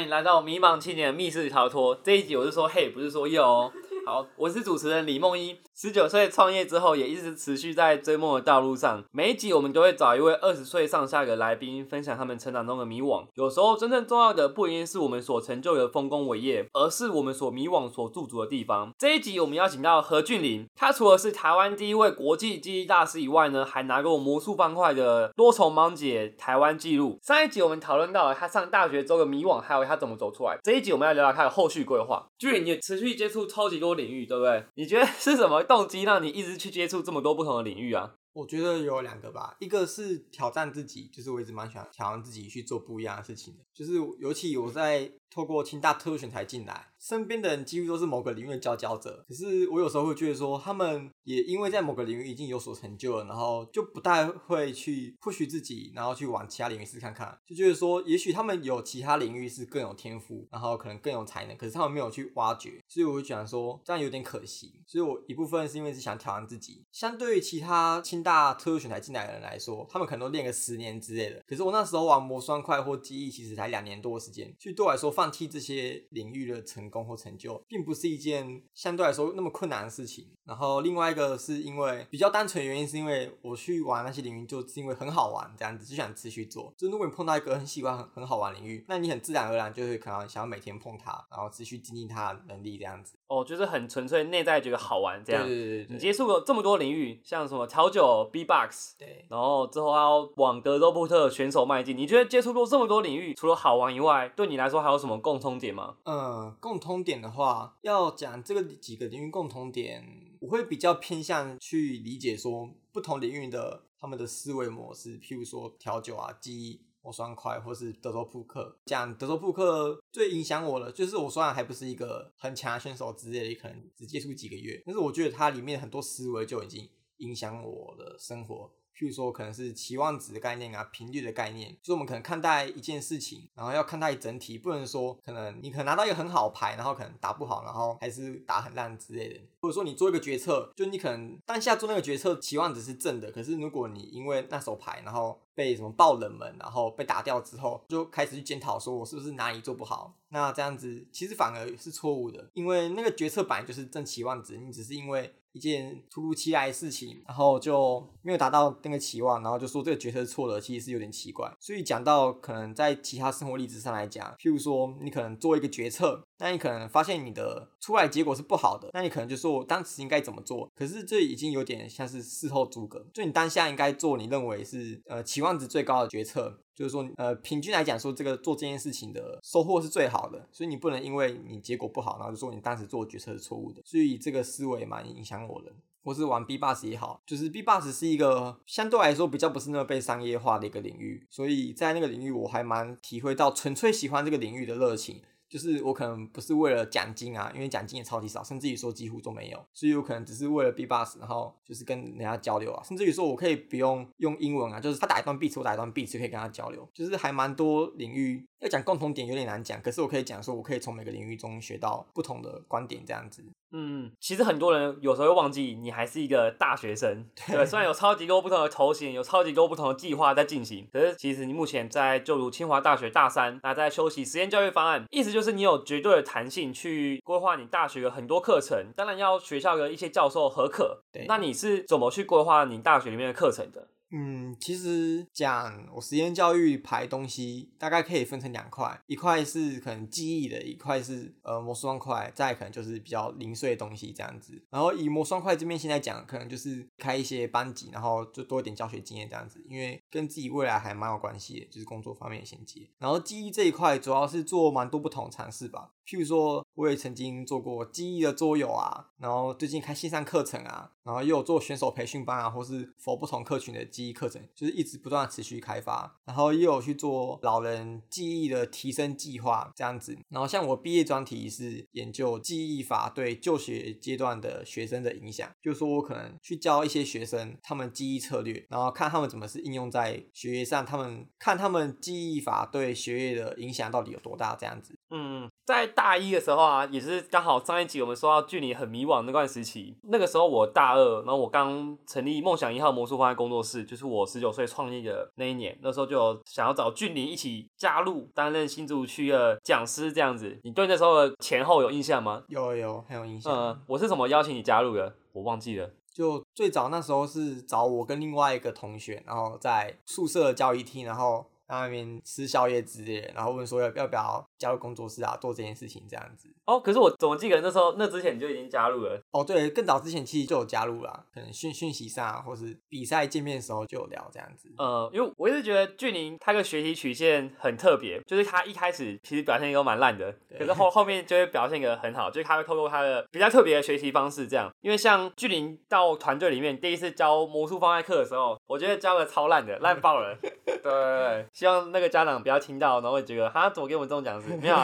欢迎来到迷茫青年密室逃脱。这一集我是说嘿，不是说哟。好，我是主持人李梦一。十九岁创业之后，也一直持续在追梦的道路上。每一集我们都会找一位二十岁上下的来宾，分享他们成长中的迷惘。有时候真正重要的不一定是我们所成就的丰功伟业，而是我们所迷惘、所驻足的地方。这一集我们邀请到何俊霖，他除了是台湾第一位国际记忆大师以外呢，还拿过魔术方块的多重盲解台湾纪录。上一集我们讨论到了他上大学之后的迷惘，还有他怎么走出来。这一集我们要聊聊他的后续规划。俊霖，你持续接触超级多领域，对不对？你觉得是什么动机让你一直去接触这么多不同的领域啊？我觉得有两个吧，一个是挑战自己，就是我一直蛮喜欢挑战自己去做不一样的事情的，就是尤其我在透过清大特选才进来。身边的人几乎都是某个领域的佼佼者，可是我有时候会觉得说，他们也因为在某个领域已经有所成就了，然后就不太会去 push 自己，然后去往其他领域试看看，就觉得说，也许他们有其他领域是更有天赋，然后可能更有才能，可是他们没有去挖掘，所以我会讲说，这样有点可惜。所以我一部分是因为是想挑战自己，相对于其他清大特选才进来的人来说，他们可能都练个十年之类的，可是我那时候玩魔双快或记忆，其实才两年多的时间，所以对我来说，放弃这些领域的成功或成就，并不是一件相对来说那么困难的事情。然后另外一个是因为比较单纯的原因，是因为我去玩那些领域，就是因为很好玩，这样子就想持续做。就如果你碰到一个很喜欢、很很好玩领域，那你很自然而然就会可能想要每天碰它，然后持续精进它的能力，这样子。哦，就是很纯粹内在觉得好玩这样。对对对。你接触过这么多领域，像什么调酒、B-box，对，然后之后要往德州扑特选手迈进。你觉得接触过这么多领域，除了好玩以外，对你来说还有什么共通点吗？嗯，共通点的话，要讲这个几个领域共通点，我会比较偏向去理解说不同领域的他们的思维模式，譬如说调酒啊、记忆。我双快，或是德州扑克，讲德州扑克最影响我的，就是我虽然还不是一个很强的选手之类的，可能只接触几个月，但是我觉得它里面很多思维就已经影响我的生活。譬如说，可能是期望值的概念啊，频率的概念，就是我们可能看待一件事情，然后要看待整体，不能说可能你可能拿到一个很好牌，然后可能打不好，然后还是打很烂之类的。或者说你做一个决策，就你可能当下做那个决策期望值是正的，可是如果你因为那手牌，然后被什么爆冷门，然后被打掉之后，就开始去检讨说我是不是哪里做不好，那这样子其实反而是错误的，因为那个决策本来就是正期望值，你只是因为。一件突如其来的事情，然后就没有达到那个期望，然后就说这个决策错的，其实是有点奇怪。所以讲到可能在其他生活例子上来讲，譬如说你可能做一个决策，那你可能发现你的出来结果是不好的，那你可能就说我当时应该怎么做？可是这已经有点像是事后诸葛，就你当下应该做你认为是呃期望值最高的决策。就是说，呃，平均来讲，说这个做这件事情的收获是最好的，所以你不能因为你结果不好，然后就说你当时做决策是错误的。所以这个思维蛮影响我的。我是玩 B bus 也好，就是 B bus 是一个相对来说比较不是那么被商业化的一个领域，所以在那个领域我还蛮体会到纯粹喜欢这个领域的热情。就是我可能不是为了奖金啊，因为奖金也超级少，甚至于说几乎都没有，所以我可能只是为了 B bus，然后就是跟人家交流啊，甚至于说我可以不用用英文啊，就是他打一段 beat，我打一段 beat 就可以跟他交流，就是还蛮多领域要讲共同点有点难讲，可是我可以讲说我可以从每个领域中学到不同的观点这样子。嗯，其实很多人有时候会忘记你还是一个大学生，对，虽然有超级多不同的头衔，有超级多不同的计划在进行，可是其实你目前在就读清华大学大三，那在休息实验教育方案，意思就是你有绝对的弹性去规划你大学的很多课程，当然要学校的一些教授合可。对，那你是怎么去规划你大学里面的课程的？嗯，其实讲我实验教育排东西，大概可以分成两块，一块是可能记忆的，一块是呃魔术方块，再可能就是比较零碎的东西这样子。然后以魔术方块这边现在讲，可能就是开一些班级，然后就多一点教学经验这样子，因为跟自己未来还蛮有关系的，就是工作方面的衔接。然后记忆这一块主要是做蛮多不同尝试吧，譬如说我也曾经做过记忆的桌游啊，然后最近开线上课程啊，然后又有做选手培训班啊，或是否不同客群的。记忆课程就是一直不断持续开发，然后又有去做老人记忆的提升计划这样子。然后像我毕业专题是研究记忆法对就学阶段的学生的影响，就是说我可能去教一些学生他们记忆策略，然后看他们怎么是应用在学业上，他们看他们记忆法对学业的影响到底有多大这样子。嗯，在大一的时候啊，也是刚好上一集我们说到距离很迷惘那段时期。那个时候我大二，然后我刚成立梦想一号魔术方案工作室，就是我十九岁创立的那一年。那时候就有想要找俊林一起加入担任新竹区的讲师这样子。你对那时候的前后有印象吗？有有很有印象。嗯，我是怎么邀请你加入的？我忘记了。就最早那时候是找我跟另外一个同学，然后在宿舍交易厅，然后。在那边吃宵夜之类，然后问说要要不要加入工作室啊，做这件事情这样子。哦，可是我怎么记得那时候那之前你就已经加入了？哦，对，更早之前其实就有加入了，可能讯讯息上或是比赛见面的时候就有聊这样子。呃，因为我一直觉得俊宁他个学习曲线很特别，就是他一开始其实表现都蛮烂的，可是后 后面就会表现的很好，就是他会透过他的比较特别的学习方式这样。因为像俊宁到团队里面第一次教魔术方块课的时候，我觉得教的超烂的，烂爆了。对希望那个家长不要听到，然后会觉得他怎么给我们这种讲师？没有，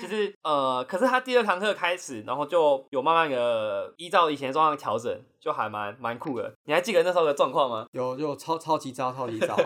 就是呃，可是他第二堂课开始，然后就有慢慢的依照以前状况调整，就还蛮蛮酷的。你还记得那时候的状况吗？有，有超超级糟，超级糟。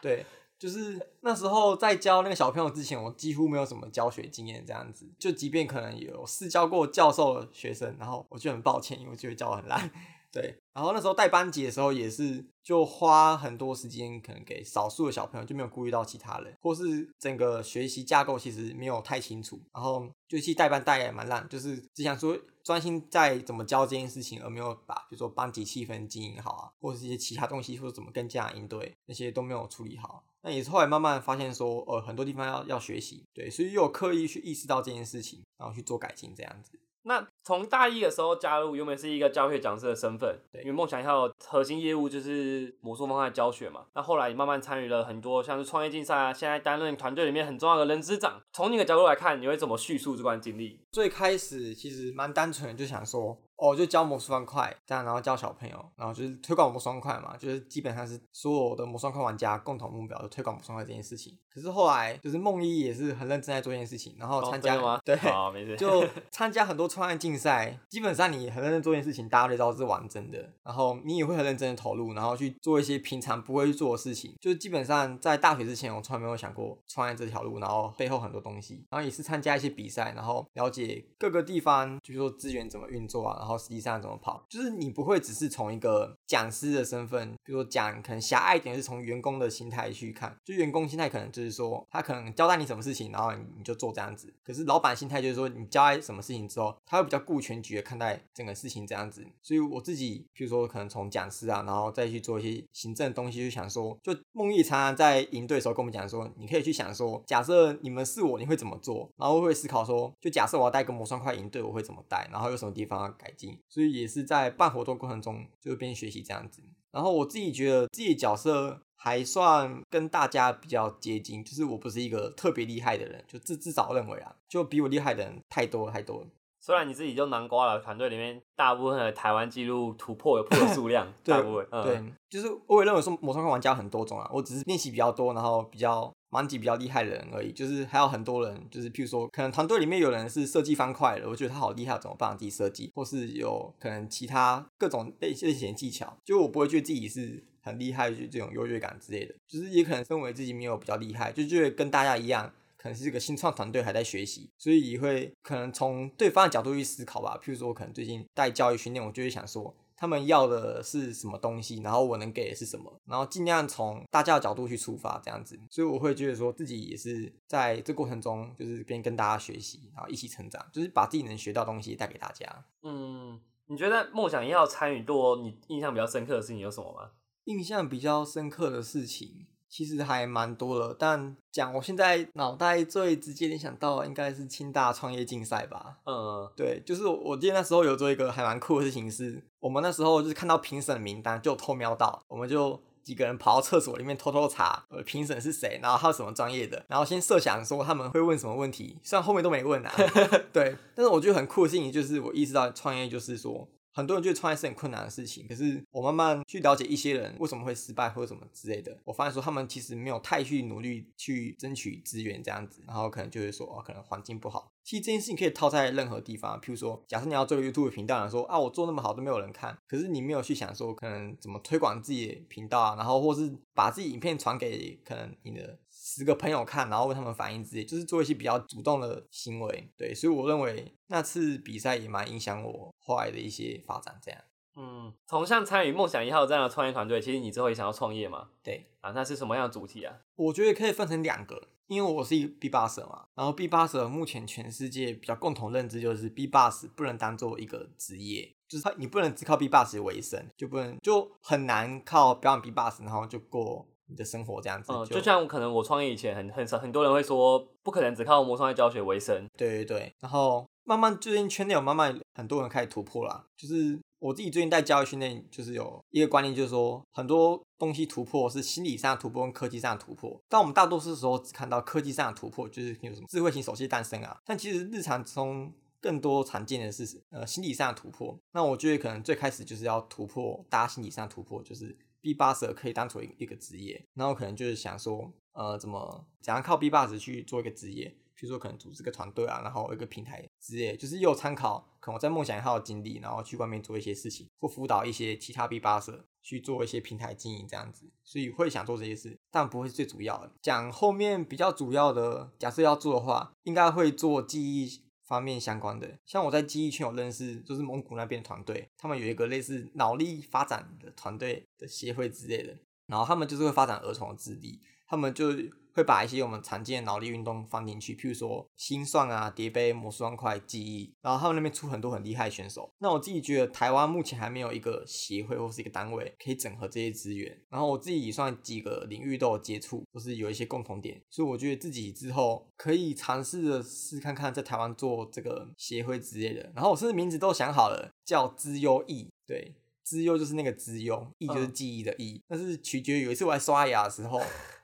对，就是那时候在教那个小朋友之前，我几乎没有什么教学经验，这样子。就即便可能有试教过教授的学生，然后我就很抱歉，因为我觉得教的很烂。对，然后那时候带班级的时候也是，就花很多时间，可能给少数的小朋友，就没有顾虑到其他人，或是整个学习架构其实没有太清楚，然后就去带班带也蛮烂，就是只想说专心在怎么教这件事情，而没有把比如说班级气氛经营好啊，或是一些其他东西，或者怎么跟家长应对那些都没有处理好。那也是后来慢慢发现说，呃，很多地方要要学习，对，所以又刻意去意识到这件事情，然后去做改进这样子。那从大一的时候加入，原本是一个教学讲师的身份，对，因为梦想要核心业务就是魔术方块教学嘛。那后来你慢慢参与了很多像是创业竞赛啊，现在担任团队里面很重要的人资长。从你的角度来看，你会怎么叙述这段经历？最开始其实蛮单纯的，就想说。哦，就教魔术方块，这样然后教小朋友，然后就是推广魔术方块嘛，就是基本上是所有的魔术方块玩家共同目标，就推广魔术方块这件事情。可是后来就是梦一也是很认真在做这件事情，然后参加对，没事，就参加很多创案竞赛。基本上你很认真做一件事情，大家都知道是完整的，然后你也会很认真的投入，然后去做一些平常不会去做的事情。就是基本上在大学之前，我从来没有想过创业这条路，然后背后很多东西，然后也是参加一些比赛，然后了解各个地方，就是说资源怎么运作啊，然后实际上怎么跑。就是你不会只是从一个讲师的身份，比如说讲可能狭隘一点，是从员工的心态去看。就员工心态可能就是说，他可能交代你什么事情，然后你就做这样子。可是老板心态就是说，你交代什么事情之后，他会比较顾全局的看待整个事情这样子。所以我自己，比如说可能从讲师啊，然后再去做一些行政的东西，就想说，就梦毅常常在营队的时候跟我们讲说，你可以去想说，假设你们是我，你会怎么做？然后会思考说，就假设我要带个魔双块营队，我会怎么带？然后有什么地方要改进？所以也是。在办活动过程中，就边学习这样子。然后我自己觉得自己的角色还算跟大家比较接近，就是我不是一个特别厉害的人，就至至少认为啊，就比我厉害的人太多太多了。虽然你自己就南瓜了，团队里面大部分的台湾纪录突破有破的数量，大部分对，就是我也认为说魔双玩家很多种啊，我只是练习比较多，然后比较。蛮几比较厉害的人而已，就是还有很多人，就是譬如说，可能团队里面有人是设计方块的，我觉得他好厉害，怎么帮自己设计，或是有可能其他各种类类型技巧，就我不会觉得自己是很厉害，就这种优越感之类的，就是也可能认为自己没有比较厉害，就觉得跟大家一样，可能是一个新创团队还在学习，所以也会可能从对方的角度去思考吧。譬如说我，可能最近带教育训练，我就会想说。他们要的是什么东西，然后我能给的是什么，然后尽量从大家的角度去出发，这样子，所以我会觉得说自己也是在这过程中，就是边跟大家学习，然后一起成长，就是把自己能学到东西带给大家。嗯，你觉得梦想要参与多，你印象比较深刻的事情有什么吗？印象比较深刻的事情。其实还蛮多的，但讲我现在脑袋最直接联想到应该是清大创业竞赛吧。嗯，对，就是我记得那时候有做一个还蛮酷的事情，是我们那时候就是看到评审名单就偷瞄到，我们就几个人跑到厕所里面偷偷查，呃，评审是谁，然后他有什么专业的，然后先设想说他们会问什么问题，虽然后面都没问啊。对，但是我觉得很酷的事情就是我意识到创业就是说。很多人觉得创业是很困难的事情，可是我慢慢去了解一些人为什么会失败或者什么之类的，我发现说他们其实没有太去努力去争取资源这样子，然后可能就是说哦，可能环境不好。其实这件事情可以套在任何地方，譬如说，假设你要做个 YouTube 频道，说啊，我做那么好都没有人看，可是你没有去想说可能怎么推广自己的频道啊，然后或是把自己影片传给可能你的。十个朋友看，然后问他们反应之类，就是做一些比较主动的行为。对，所以我认为那次比赛也蛮影响我后来的一些发展。这样，嗯，从像参与梦想一号这样的创业团队，其实你之后也想要创业嘛？对啊，那是什么样的主题啊？我觉得可以分成两个，因为我是一个 B 八蛇嘛，然后 B 八蛇目前全世界比较共同认知就是 B 八蛇不能当做一个职业，就是他你不能只靠 B bus 为生，就不能就很难靠表演 B bus，，然后就过你的生活这样子。嗯，就像可能我创业以前很很少很多人会说，不可能只靠魔创业教学为生。对对对，然后慢慢最近圈内有慢慢很多人开始突破啦，就是我自己最近在教育训练，就是有一个观念，就是说很多东西突破是心理上的突破跟科技上的突破。但我们大多数时候只看到科技上的突破，就是有什么智慧型手机诞生啊，但其实日常中更多常见的是呃心理上的突破。那我觉得可能最开始就是要突破大家心理上的突破，就是 B 八十可以当做一一个职业，然后可能就是想说呃怎么怎样靠 B 八十去做一个职业。比如说可能组织个团队啊，然后一个平台职业，就是又参考可能我在梦想一号的经历，然后去外面做一些事情，或辅导一些其他 B 八社去做一些平台经营这样子，所以会想做这些事，但不会是最主要的。讲后面比较主要的，假设要做的话，应该会做记忆方面相关的。像我在记忆圈有认识，就是蒙古那边团队，他们有一个类似脑力发展的团队的协会之类的，然后他们就是会发展儿童的智力，他们就。会把一些我们常见的脑力运动放进去，譬如说心算啊、叠杯、魔术方块、记忆，然后他们那边出很多很厉害选手。那我自己觉得台湾目前还没有一个协会或是一个单位可以整合这些资源。然后我自己也算几个领域都有接触，或是有一些共同点，所以我觉得自己之后可以尝试着试看看在台湾做这个协会之类的。然后我甚至名字都想好了，叫资优艺，对，资优就是那个资优，艺就是记忆的艺。但是取决于有一次我在刷牙的时候。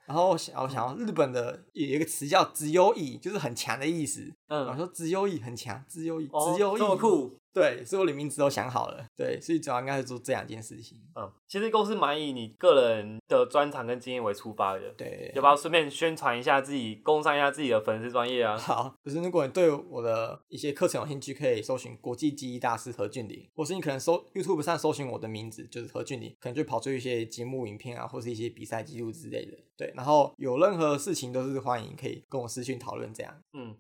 然后我想，我想要日本的有一个词叫“只有以”，就是很强的意思。嗯，我说“直优艺”很强，“直优艺”，“直优艺”这么酷。对，所以我连名字都想好了。对，所以主要应该是做这两件事情。嗯，其实公司蛮以你个人的专长跟经验为出发的。对，要不要顺便宣传一下自己，工商一下自己的粉丝专业啊？好，就是如果你对我的一些课程有兴趣，可以搜寻国际记忆大师何俊霖，或是你可能搜 YouTube 上搜寻我的名字，就是何俊霖，可能就跑出一些节目影片啊，或是一些比赛记录之类的。对，然后有任何事情都是欢迎可以跟我私讯讨论这样。嗯，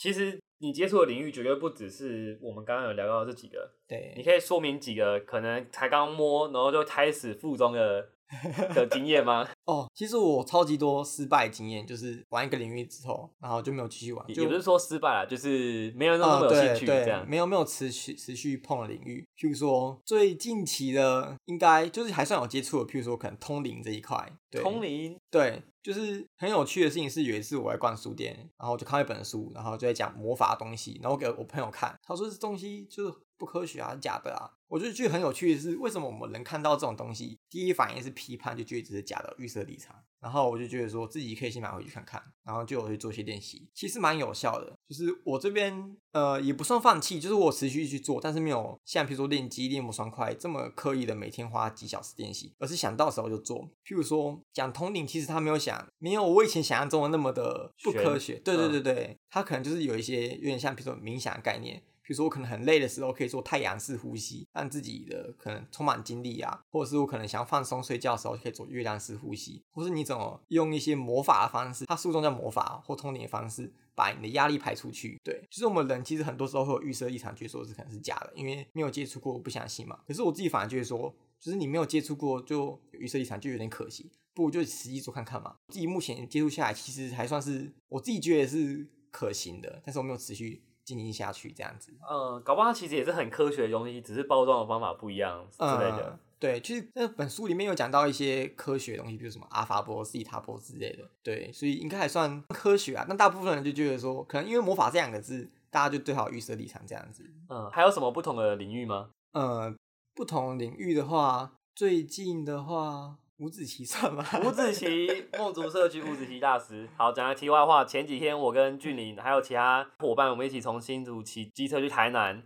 其实。你接触的领域绝对不只是我们刚刚有聊到的这几个，对，你可以说明几个可能才刚摸，然后就开始附中的。的经验吗？哦，其实我超级多失败经验，就是玩一个领域之后，然后就没有继续玩。也不是说失败了，就是没有那么有兴趣这样。没有没有持续持续碰的领域，譬如说最近期的，应该就是还算有接触的，譬如说可能通灵这一块。通灵，对，就是很有趣的事情是，有一次我在逛书店，然后就看一本书，然后就在讲魔法东西，然后给我朋友看，他说这东西就是。不科学啊，假的啊！我就觉得很有趣的是，为什么我们能看到这种东西，第一反应是批判，就觉得这是假的预设立场。然后我就觉得说自己可以先买回去看看，然后就有去做一些练习，其实蛮有效的。就是我这边呃也不算放弃，就是我持续去做，但是没有像比如说练肌、练模双块这么刻意的每天花几小时练习，而是想到时候就做。譬如说讲通灵，其实他没有想，没有我以前想象中的那么的不科学。对对对对，他可能就是有一些有点像比如说冥想概念。比如说我可能很累的时候，可以做太阳式呼吸，让自己的可能充满精力啊；或者是我可能想要放松睡觉的时候，可以做月亮式呼吸，或是你怎么用一些魔法的方式，它书中叫魔法或通灵的方式，把你的压力排出去。对，就是我们人其实很多时候会有预设立场，觉得说是可能是假的，因为没有接触过，我不相信嘛。可是我自己反而觉得说，就是你没有接触过，就预设立场就有点可惜，不如就实际做看看嘛。自己目前接触下来，其实还算是我自己觉得是可行的，但是我没有持续。进行下去这样子，嗯，搞不好其实也是很科学的东西，只是包装的方法不一样之类的。对，其实那本书里面有讲到一些科学的东西，比如什么阿法波、西塔波之类的。对，所以应该还算科学啊。但大部分人就觉得说，可能因为魔法这两个字，大家就对好预设立场这样子。嗯，还有什么不同的领域吗？呃，不同领域的话，最近的话。五子棋算吗？五子棋，梦族社区五子棋大师。好，讲个题外话，前几天我跟俊林还有其他伙伴，我们一起从新竹骑机车去台南，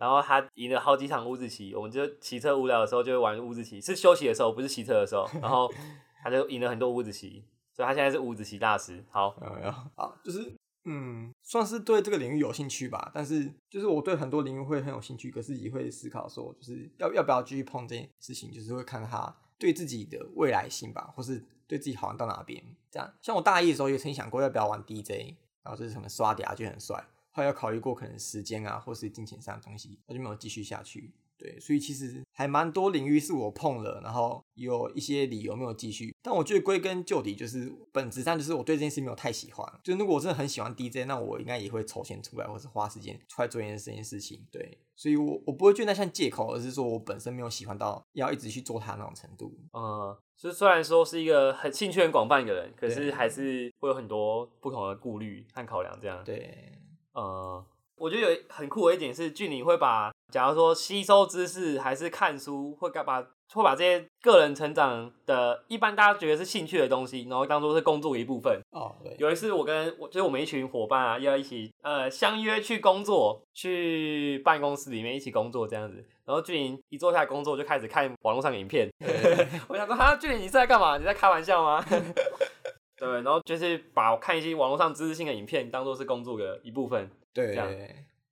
然后他赢了好几场五子棋，我们就骑车无聊的时候就会玩五子棋，是休息的时候，不是骑车的时候，然后他就赢了很多五子棋，所以他现在是五子棋大师。好，好，就是嗯，算是对这个领域有兴趣吧，但是就是我对很多领域会很有兴趣，可是也会思考说，就是要要不要继续碰这件事情，就是会看他。对自己的未来性吧，或是对自己好玩到哪边。这样，像我大一的时候也曾想过要不要玩 DJ，然后就是什么刷嗲就很帅，后来考虑过可能时间啊或是金钱上的东西，我就没有继续下去。对，所以其实还蛮多领域是我碰了，然后有一些理由没有继续。但我觉得归根究底，就是本质上就是我对这件事没有太喜欢。就如果我真的很喜欢 DJ，那我应该也会筹钱出来，或是花时间出来做一件这件事情。对，所以我我不会觉得那像借口，而是说我本身没有喜欢到要一直去做它那种程度。嗯，就虽然说是一个很兴趣很广泛的人，可是对还是会有很多不同的顾虑和考量。这样，对，嗯，我觉得有很酷的一点是，俊你会把，假如说吸收知识还是看书，会干把会把这些个人成长的，一般大家觉得是兴趣的东西，然后当做是工作的一部分。哦，对，有一次我跟我就是我们一群伙伴啊，要一起呃相约去工作，去办公室里面一起工作这样子。然后俊颖一坐下来工作就开始看网络上的影片，我想说哈，俊颖你是在干嘛？你在开玩笑吗？对，然后就是把我看一些网络上知识性的影片当做是工作的一部分。对，样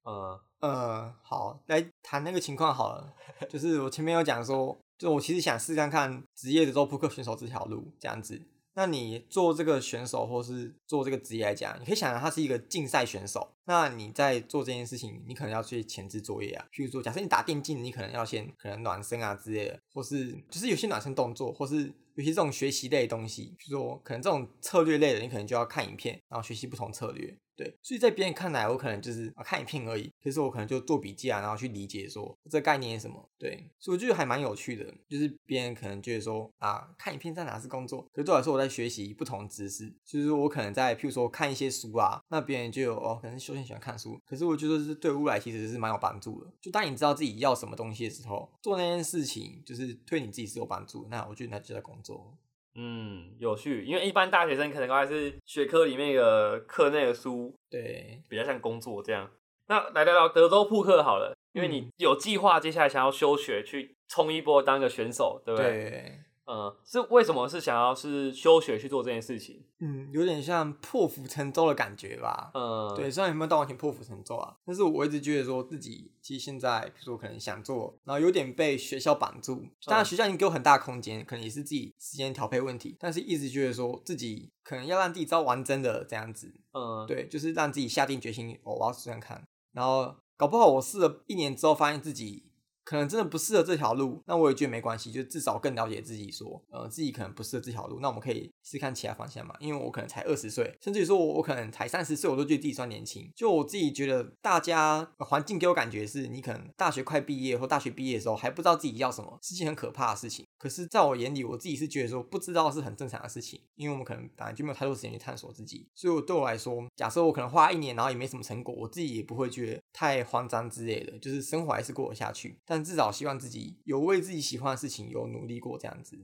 嗯呃，好，来谈那个情况好了。就是我前面有讲说，就我其实想试看看职业的周扑克选手这条路这样子。那你做这个选手，或是做这个职业来讲，你可以想象他是一个竞赛选手。那你在做这件事情，你可能要去前置作业啊。譬如说，假设你打电竞，你可能要先可能暖身啊之类的，或是就是有些暖身动作，或是有些这种学习类的东西，譬如说可能这种策略类的，你可能就要看影片，然后学习不同策略。对，所以在别人看来，我可能就是啊看影片而已，可是我可能就做笔记啊，然后去理解说这概念是什么。对，所以我觉得还蛮有趣的，就是别人可能觉得说啊看影片在哪是工作，可是对我来说我在学习不同知识，就是我可能在譬如说看一些书啊，那别人就有哦可能休闲喜欢看书，可是我觉得是对未来其实是蛮有帮助的。就当你知道自己要什么东西的时候，做那件事情就是对你自己是有帮助，那我觉得那就在工作。嗯，有趣，因为一般大学生可能都还是学科里面的课内的书，对，比较像工作这样。那来聊聊德州扑克好了，因为你嗯有计划接下来想要休学去冲一波当个选手，对不对？对。嗯，是为什么是想要是休学去做这件事情？嗯，有点像破釜沉舟的感觉吧。嗯，对，虽然有没有到完全破釜沉舟啊，但是我一直觉得说自己其实现在，比如说可能想做，然后有点被学校绑住。当然学校已经给我很大空间，可能也是自己时间调配问题，但是一直觉得说自己可能要让自己知道玩真的这样子。嗯，对，就是让自己下定决心，哦，我要试试看。然后搞不好我试了一年之后，发现自己可能真的不适合这条路，那我也觉得没关系，就至少更了解自己说，呃，自己可能不适合这条路，那我们可以试看其他方向嘛。因为我可能才二十岁，甚至于说我我可能才三十岁，我都觉得自己算年轻。就我自己觉得，大家环境给我感觉是你可能大学快毕业或大学毕业的时候还不知道自己要什么，是件很可怕的事情。可是在我眼里，我自己是觉得说不知道是很正常的事情，因为我们可能本来就没有太多时间去探索自己，所以我对我来说，假设我可能花一年，然后也没什么成果，我自己也不会觉得太慌张之类的，就是生活还是过得下去，但至少希望自己有为自己喜欢的事情有努力过这样子。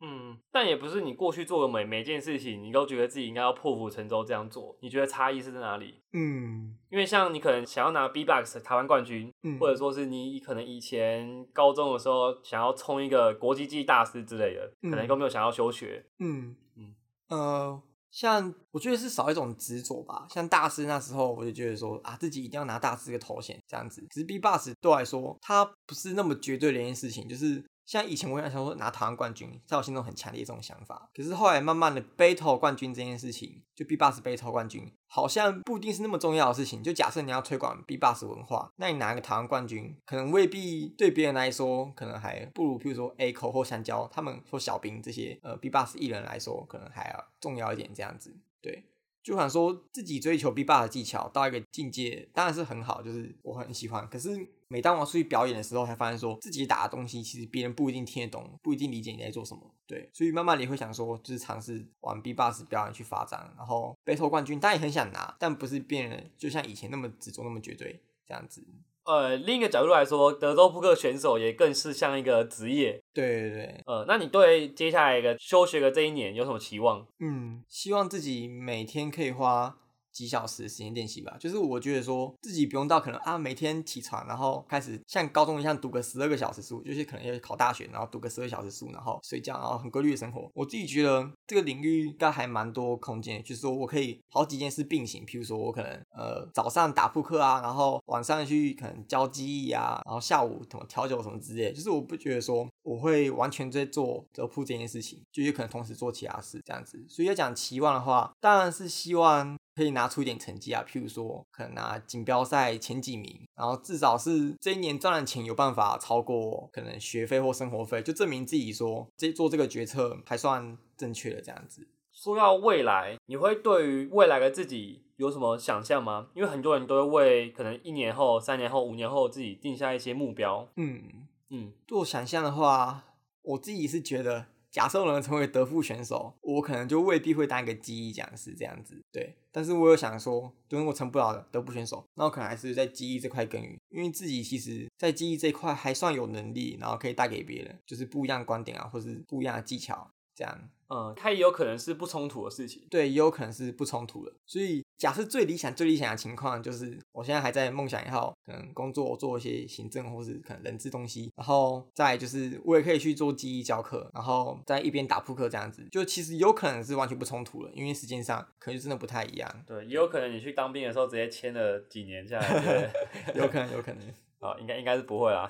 对，嗯，但也不是你过去做的每每件事情，你都觉得自己应该要破釜沉舟这样做。你觉得差异是在哪里？嗯因为像你可能想要拿 B-box 台湾冠军，嗯，或者说是你可能以前高中的时候想要冲一个国际级大师之类的，可能嗯都没有想要休学。嗯嗯呃，像我觉得是少一种执着吧。像大师那时候，我就觉得说啊，自己一定要拿大师这个头衔这样子。只是 B Boss 对我来说，它不是那么绝对的一件事情，就是。像以前我也想说拿台湾冠军，在我心中很强烈这种想法。可是后来慢慢的 battle 冠军这件事情，就 B bus battle 冠军，好像不一定是那么重要的事情。就假设你要推广 B bus 文化，那你拿个台湾冠军，可能未必对别人来说，可能还不如，譬如说 A 口或香蕉，他们或小兵这些呃 B bus 艺人来说，可能还要重要一点这样子。对，就想说自己追求 B Boss 的技巧到一个境界，当然是很好，就是我很喜欢。可是每当我出去表演的时候，才发现说自己打的东西，其实别人不一定听得懂，不一定理解你在做什么。对，所以慢慢的也会想说，就是尝试往 B Boss 表演去发展，然后杯头冠军，当然也很想拿，但不是变得就像以前那么执着、那么绝对这样子。呃，另一个角度来说，德州扑克选手也更是像一个职业。对对对，呃，那你对接下来的休学的这一年有什么期望？嗯，希望自己每天可以花几小时时间练习吧。就是我觉得说自己不用到可能啊每天起床，然后开始像高中一样读个十二个小时书，就是可能要考大学，然后读个十二小时书，然后睡觉，然后很规律的生活。我自己觉得这个领域应该还蛮多空间，就是说我可以好几件事并行，譬如说我可能呃早上打扑克啊，然后晚上去可能教记忆啊，然后下午什么调酒什么之类，就是我不觉得说我会完全在做德扑这件事情，就有可能同时做其他事这样子。所以要讲期望的话，当然是希望可以拿出一点成绩啊，譬如说可能拿锦标赛前几名，然后至少是这一年赚的钱有办法超过可能学费或生活费，就证明自己说这做这个决策还算正确的这样子。说到未来，你会对于未来的自己有什么想象吗？因为很多人都会为可能一年后、三年后、五年后自己定下一些目标。嗯，嗯，做想象的话，我自己是觉得，假设我能成为德富选手，我可能就未必会当一个记忆讲师这样子。对，但是我有想说，如果我成不了德富选手，那我可能还是在记忆这块耕耘，因为自己其实在记忆这块还算有能力，然后可以带给别人，就是不一样的观点啊，或是不一样的技巧这样。嗯，它也有可能是不冲突的事情。对，也有可能是不冲突的。所以，假设最理想、最理想的情况，就是我现在还在梦想也好，可能工作做一些行政或是可能人资东西，然后再就是我也可以去做记忆教课，然后在一边打扑克这样子，就其实有可能是完全不冲突了，因为时间上可能就真的不太一样。对，也有可能你去当兵的时候直接签了几年下来，对 有可能，有可能。啊，应该应该是不会啦。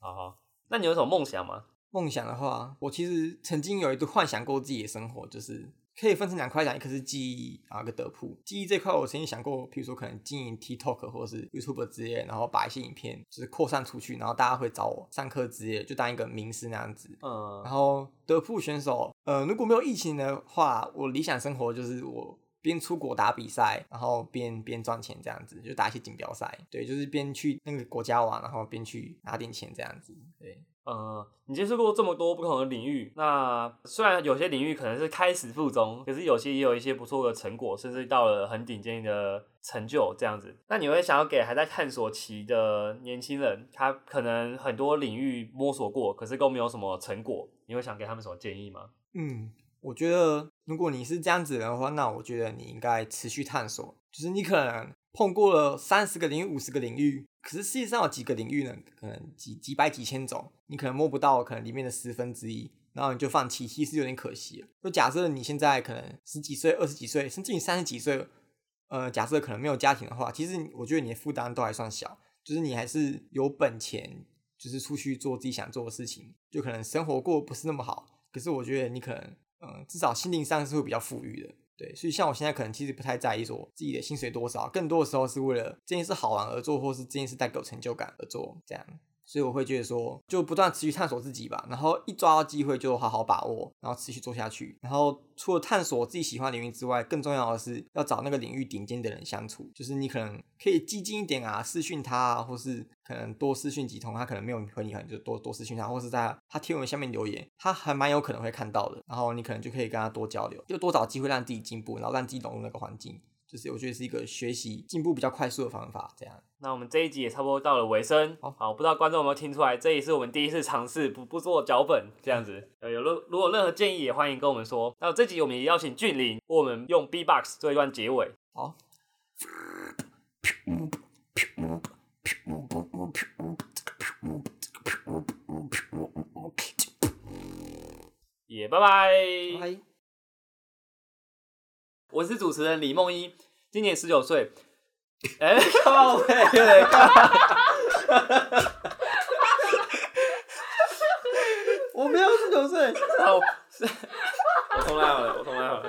好好，那你有什么梦想吗？梦想的话，我其实曾经有一度幻想过自己的生活，就是可以分成两块讲，一个是记忆，然后一个德普。记忆这块，我曾经想过，比如说可能经营 TikTok 或者是 YouTube 之类，然后把一些影片就是扩散出去，然后大家会找我上课之类，就当一个名师那样子。嗯，然后德普选手，呃，如果没有疫情的话，我理想生活就是我边出国打比赛，然后边边赚钱这样子，就打一些锦标赛。对，就是边去那个国家玩，然后边去拿点钱这样子。对。呃，你接触过这么多不同的领域，那虽然有些领域可能是开始附中，可是有些也有一些不错的成果，甚至到了很顶尖的成就这样子。那你会想要给还在探索期的年轻人，他可能很多领域摸索过，可是都没有什么成果，你会想给他们什么建议吗？嗯，我觉得如果你是这样子的话，那我觉得你应该持续探索，就是你可能碰过了三十个领域、五十个领域。可是世界上有几个领域呢？可能几几百几千种，你可能摸不到，可能里面的十分之一，然后你就放弃，其实有点可惜。就假设你现在可能十几岁、二十几岁，甚至你三十几岁，呃，假设可能没有家庭的话，其实我觉得你的负担都还算小，就是你还是有本钱，就是出去做自己想做的事情。就可能生活过不是那么好，可是我觉得你可能，嗯，至少心灵上是会比较富裕的。对，所以像我现在可能其实不太在意说自己的薪水多少，更多的时候是为了这件事好玩而做，或是这件事带给我成就感而做，这样。所以我会觉得说，就不断持续探索自己吧，然后一抓到机会就好好把握，然后持续做下去。然后除了探索自己喜欢领域之外，更重要的是要找那个领域顶尖的人相处。就是你可能可以激进一点啊，私讯他啊，或是可能多私讯几通，他可能没有和你很就多多私讯他，或是在他贴文下面留言，他还蛮有可能会看到的。然后你可能就可以跟他多交流，就多找机会让自己进步，然后让自己融入那个环境。就是我觉得是一个学习进步比较快速的方法，这样。那我们这一集也差不多到了尾声，好，不知道观众有没有听出来，这也是我们第一次尝试不不做脚本这样子。呃，有如如果任何建议也欢迎跟我们说。那这集我们也邀请俊林，我们用 B-box 做一段结尾。好。也拜拜。我是主持人李梦一，今年十九岁。哎、靠背，我没有十九岁。好，我重来好了，我重来好了。